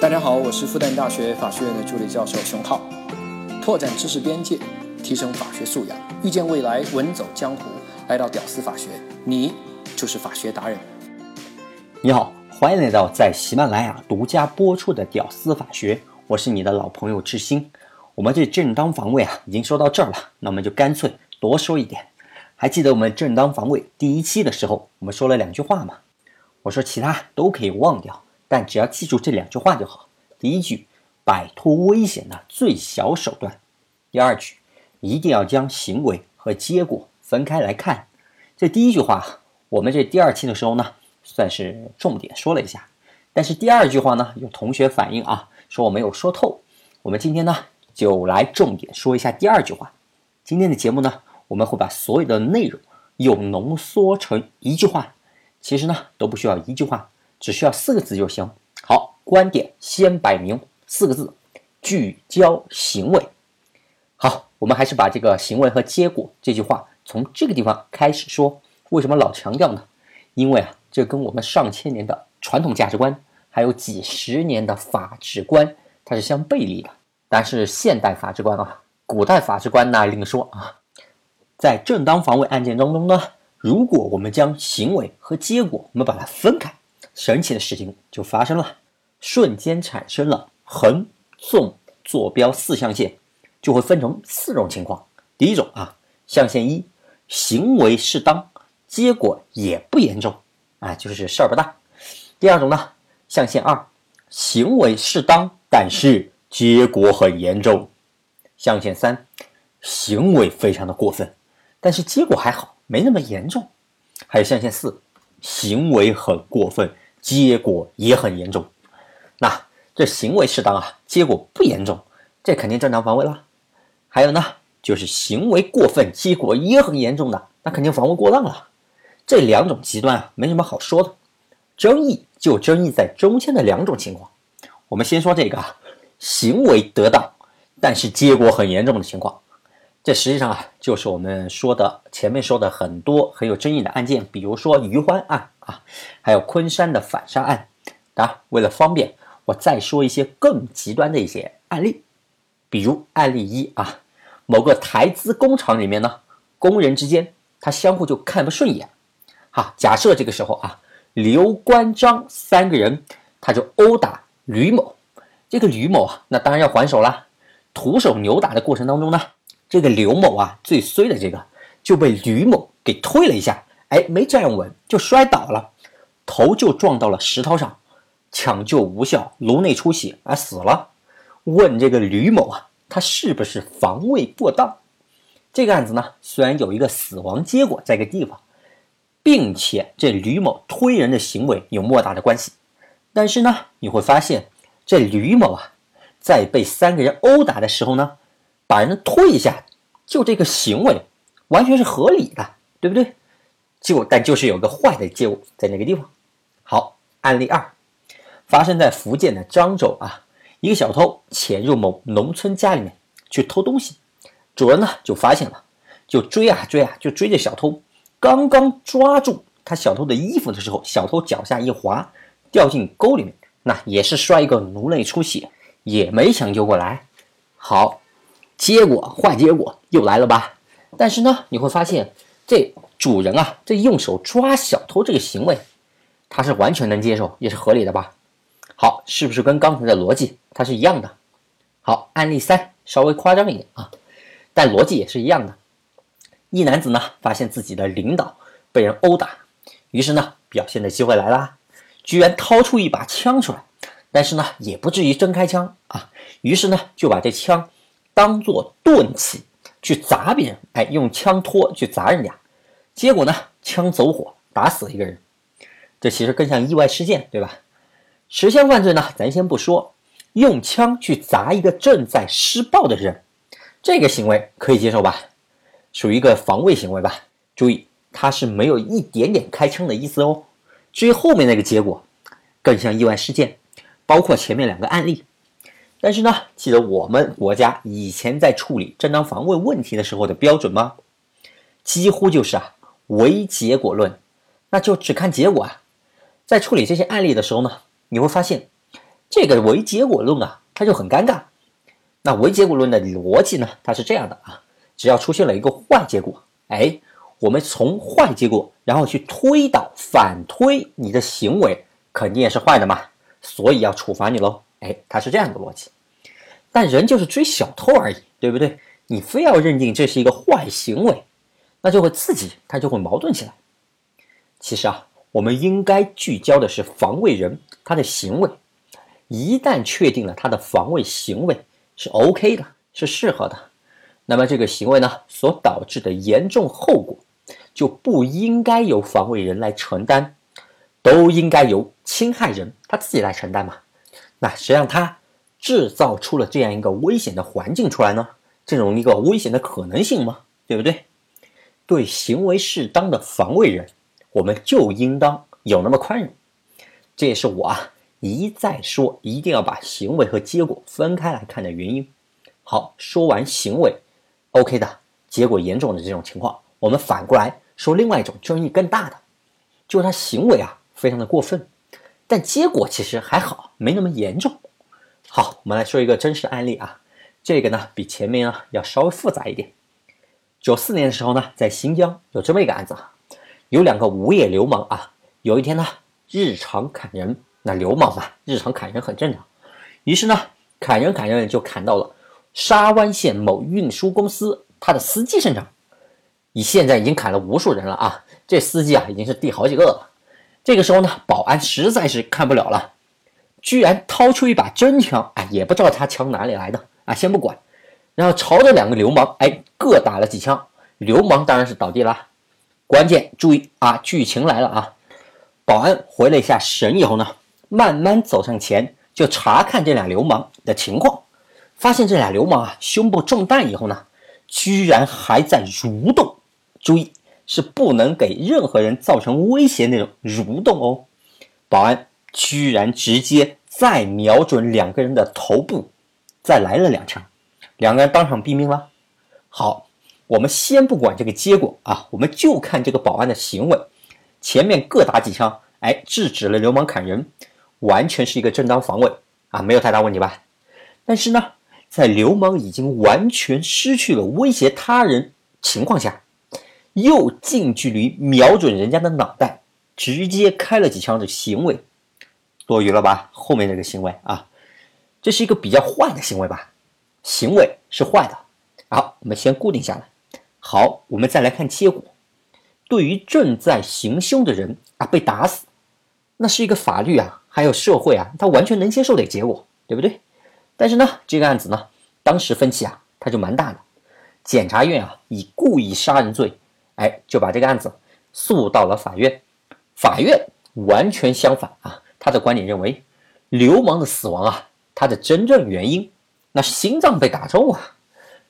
大家好，我是复旦大学法学院的助理教授熊浩。拓展知识边界，提升法学素养，遇见未来，稳走江湖。来到屌丝法学，你就是法学达人。你好，欢迎来到在喜马拉雅独家播出的《屌丝法学》，我是你的老朋友志新。我们这正当防卫啊，已经说到这儿了，那我们就干脆多说一点。还记得我们正当防卫第一期的时候，我们说了两句话吗？我说其他都可以忘掉。但只要记住这两句话就好。第一句，摆脱危险的最小手段；第二句，一定要将行为和结果分开来看。这第一句话，我们这第二期的时候呢，算是重点说了一下。但是第二句话呢，有同学反映啊，说我没有说透。我们今天呢，就来重点说一下第二句话。今天的节目呢，我们会把所有的内容又浓缩成一句话。其实呢，都不需要一句话。只需要四个字就行。好，观点先摆明四个字：聚焦行为。好，我们还是把这个行为和结果这句话从这个地方开始说。为什么老强调呢？因为啊，这跟我们上千年的传统价值观，还有几十年的法治观，它是相背离的。但是现代法治观啊，古代法治观那另说啊。在正当防卫案件当中呢，如果我们将行为和结果我们把它分开。神奇的事情就发生了，瞬间产生了横、纵、坐标四象限，就会分成四种情况。第一种啊，象限一，行为适当，结果也不严重，啊，就是事儿不大。第二种呢，象限二，行为适当，但是结果很严重。象限三，行为非常的过分，但是结果还好，没那么严重。还有象限四，行为很过分。结果也很严重，那这行为适当啊，结果不严重，这肯定正当防卫了。还有呢，就是行为过分，结果也很严重的，那肯定防卫过当了。这两种极端啊，没什么好说的，争议就争议在中间的两种情况。我们先说这个啊，行为得当，但是结果很严重的情况。这实际上啊，就是我们说的前面说的很多很有争议的案件，比如说余欢案啊，还有昆山的反杀案。啊，为了方便，我再说一些更极端的一些案例，比如案例一啊，某个台资工厂里面呢，工人之间他相互就看不顺眼。哈，假设这个时候啊，刘关张三个人他就殴打吕某，这个吕某啊，那当然要还手了。徒手扭打的过程当中呢。这个刘某啊，最衰的这个就被吕某给推了一下，哎，没站稳就摔倒了，头就撞到了石头上，抢救无效，颅内出血而死了。问这个吕某啊，他是不是防卫过当？这个案子呢，虽然有一个死亡结果在一个地方，并且这吕某推人的行为有莫大的关系，但是呢，你会发现这吕某啊，在被三个人殴打的时候呢。把人推一下，就这个行为完全是合理的，对不对？就但就是有个坏的结果在那个地方。好，案例二发生在福建的漳州啊，一个小偷潜入某农村家里面去偷东西，主人呢就发现了，就追啊追啊，就追着小偷。刚刚抓住他小偷的衣服的时候，小偷脚下一滑，掉进沟里面，那也是摔一个颅内出血，也没抢救过来。好。结果坏结果又来了吧？但是呢，你会发现这主人啊，这用手抓小偷这个行为，他是完全能接受，也是合理的吧？好，是不是跟刚才的逻辑它是一样的？好，案例三稍微夸张一点啊，但逻辑也是一样的。一男子呢，发现自己的领导被人殴打，于是呢，表现的机会来啦，居然掏出一把枪出来，但是呢，也不至于真开枪啊，于是呢，就把这枪。当做钝器去砸别人，哎，用枪托去砸人家，结果呢，枪走火，打死了一个人，这其实更像意外事件，对吧？持枪犯罪呢，咱先不说，用枪去砸一个正在施暴的人，这个行为可以接受吧？属于一个防卫行为吧？注意，他是没有一点点开枪的意思哦。至于后面那个结果，更像意外事件，包括前面两个案例。但是呢，记得我们国家以前在处理正当防卫问题的时候的标准吗？几乎就是啊，唯结果论，那就只看结果啊。在处理这些案例的时候呢，你会发现，这个唯结果论啊，它就很尴尬。那唯结果论的逻辑呢，它是这样的啊，只要出现了一个坏结果，哎，我们从坏结果，然后去推导、反推你的行为肯定也是坏的嘛，所以要处罚你喽。哎，它是这样的逻辑。但人就是追小偷而已，对不对？你非要认定这是一个坏行为，那就会刺激，它就会矛盾起来。其实啊，我们应该聚焦的是防卫人他的行为。一旦确定了他的防卫行为是 OK 的，是适合的，那么这个行为呢所导致的严重后果就不应该由防卫人来承担，都应该由侵害人他自己来承担嘛。那谁让他制造出了这样一个危险的环境出来呢？这种一个危险的可能性吗？对不对？对行为适当的防卫人，我们就应当有那么宽容。这也是我啊。一再说，一定要把行为和结果分开来看的原因。好，说完行为，OK 的结果严重的这种情况，我们反过来说另外一种争议更大的，就是他行为啊非常的过分，但结果其实还好，没那么严重。好，我们来说一个真实案例啊，这个呢比前面啊要稍微复杂一点。九四年的时候呢，在新疆有这么一个案子，有两个无业流氓啊，有一天呢日常砍人。那流氓嘛，日常砍人很正常。于是呢，砍人砍人就砍到了沙湾县某运输公司他的司机身上。你现在已经砍了无数人了啊，这司机啊已经是第好几个了。这个时候呢，保安实在是看不了了，居然掏出一把真枪，哎，也不知道他枪哪里来的啊，先不管，然后朝着两个流氓，哎，各打了几枪。流氓当然是倒地了。关键注意啊，剧情来了啊！保安回了一下神以后呢？慢慢走上前，就查看这俩流氓的情况，发现这俩流氓啊，胸部中弹以后呢，居然还在蠕动。注意，是不能给任何人造成威胁那种蠕动哦。保安居然直接再瞄准两个人的头部，再来了两枪，两个人当场毙命了。好，我们先不管这个结果啊，我们就看这个保安的行为，前面各打几枪，哎，制止了流氓砍人。完全是一个正当防卫啊，没有太大问题吧？但是呢，在流氓已经完全失去了威胁他人情况下，又近距离瞄准人家的脑袋，直接开了几枪的行为，多余了吧？后面这个行为啊，这是一个比较坏的行为吧？行为是坏的。好，我们先固定下来。好，我们再来看结果。对于正在行凶的人啊，被打死，那是一个法律啊。还有社会啊，他完全能接受的结果，对不对？但是呢，这个案子呢，当时分歧啊，它就蛮大的。检察院啊，以故意杀人罪，哎，就把这个案子诉到了法院。法院完全相反啊，他的观点认为，流氓的死亡啊，他的真正原因那心脏被打中啊，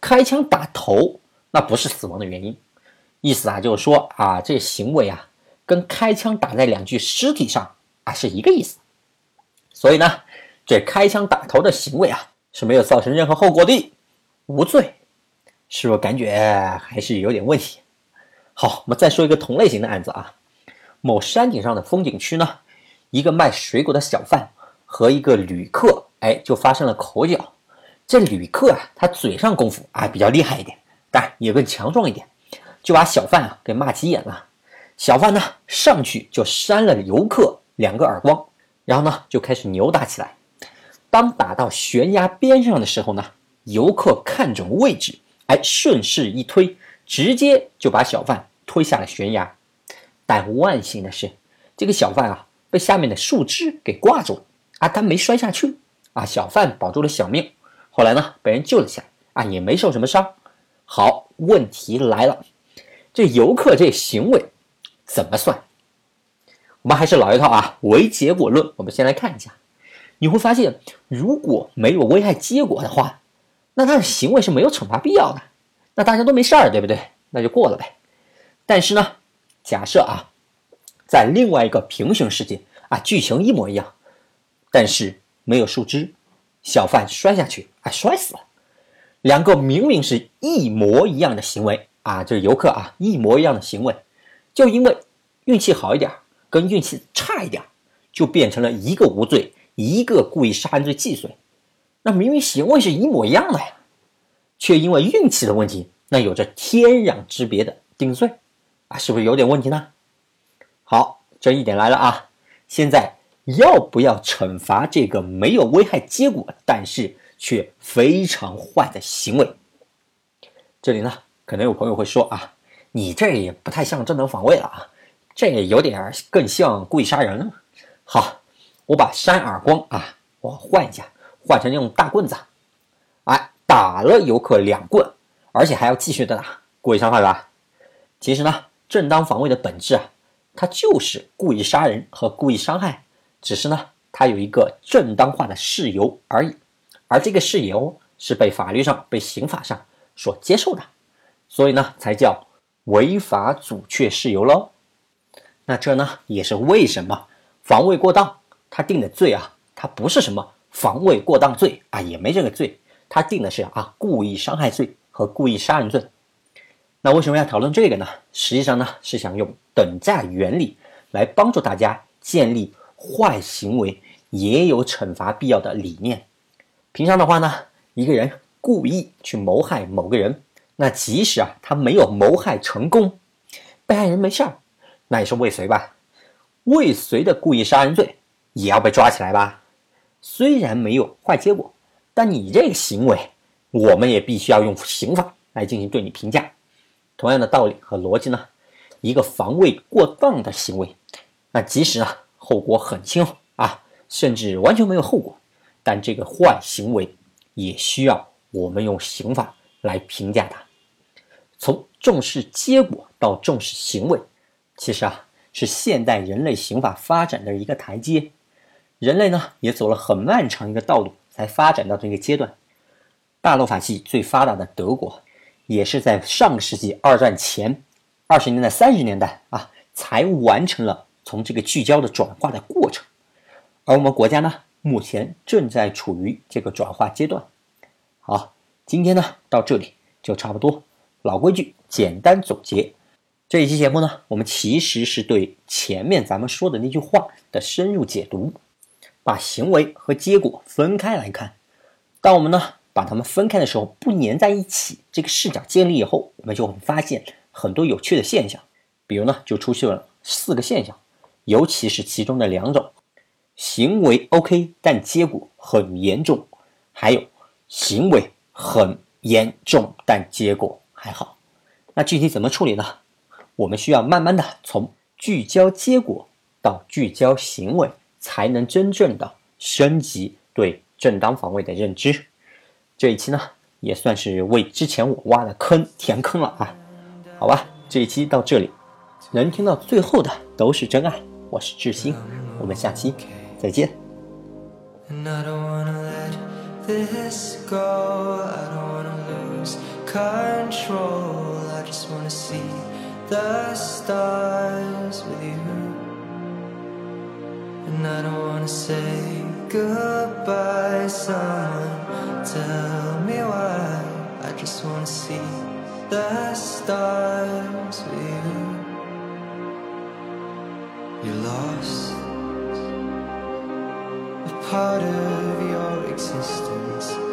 开枪打头那不是死亡的原因。意思啊，就是说啊，这行为啊，跟开枪打在两具尸体上啊是一个意思。所以呢，这开枪打头的行为啊是没有造成任何后果的，无罪，是不是感觉还是有点问题？好，我们再说一个同类型的案子啊，某山顶上的风景区呢，一个卖水果的小贩和一个旅客，哎，就发生了口角。这旅客啊，他嘴上功夫啊比较厉害一点，但也更强壮一点，就把小贩啊给骂急眼了。小贩呢上去就扇了游客两个耳光。然后呢，就开始扭打起来。当打到悬崖边上的时候呢，游客看准位置，哎，顺势一推，直接就把小贩推下了悬崖。但万幸的是，这个小贩啊，被下面的树枝给挂住了，啊，他没摔下去，啊，小贩保住了小命。后来呢，被人救了起来，啊，也没受什么伤。好，问题来了，这游客这行为怎么算？我们还是老一套啊，唯结果论。我们先来看一下，你会发现，如果没有危害结果的话，那他的行为是没有惩罚必要的，那大家都没事儿，对不对？那就过了呗。但是呢，假设啊，在另外一个平行世界啊，剧情一模一样，但是没有树枝，小贩摔下去哎，摔死了。两个明明是一模一样的行为啊，就是游客啊，一模一样的行为，就因为运气好一点。跟运气差一点，就变成了一个无罪，一个故意杀人罪既遂，那明明行为是一模一样的呀，却因为运气的问题，那有着天壤之别的定罪，啊，是不是有点问题呢？好，这一点来了啊，现在要不要惩罚这个没有危害结果，但是却非常坏的行为？这里呢，可能有朋友会说啊，你这也不太像正当防卫了啊，这也有点更像故意杀人了。好，我把扇耳光啊，我换一下，换成用大棍子，哎，打了游客两棍，而且还要继续的打，故意伤害吧？其实呢，正当防卫的本质啊，它就是故意杀人和故意伤害，只是呢，它有一个正当化的事由而已，而这个事由是被法律上、被刑法上所接受的，所以呢，才叫违法阻却事由喽。那这呢，也是为什么？防卫过当，他定的罪啊，他不是什么防卫过当罪啊，也没这个罪，他定的是啊故意伤害罪和故意杀人罪。那为什么要讨论这个呢？实际上呢，是想用等价原理来帮助大家建立坏行为也有惩罚必要的理念。平常的话呢，一个人故意去谋害某个人，那即使啊他没有谋害成功，被害人没事儿，那也是未遂吧。未遂的故意杀人罪也要被抓起来吧？虽然没有坏结果，但你这个行为，我们也必须要用刑法来进行对你评价。同样的道理和逻辑呢，一个防卫过当的行为，那即使呢后果很轻啊，甚至完全没有后果，但这个坏行为也需要我们用刑法来评价它。从重视结果到重视行为，其实啊。是现代人类刑法发展的一个台阶，人类呢也走了很漫长一个道路，才发展到这个阶段。大陆法系最发达的德国，也是在上个世纪二战前二十年代、三十年代啊，才完成了从这个聚焦的转化的过程。而我们国家呢，目前正在处于这个转化阶段。好，今天呢到这里就差不多，老规矩，简单总结。这一期节目呢，我们其实是对前面咱们说的那句话的深入解读，把行为和结果分开来看。当我们呢把它们分开的时候，不粘在一起，这个视角建立以后，我们就会发现很多有趣的现象。比如呢，就出现了四个现象，尤其是其中的两种：行为 OK，但结果很严重；还有行为很严重，但结果还好。那具体怎么处理呢？我们需要慢慢的从聚焦结果到聚焦行为，才能真正的升级对正当防卫的认知。这一期呢，也算是为之前我挖的坑填坑了啊。好吧，这一期到这里，能听到最后的都是真爱。我是志新，我们下期再见。the stars with you. And I don't wanna say goodbye, someone tell me why. I just wanna see the stars with you. You're lost, a part of your existence,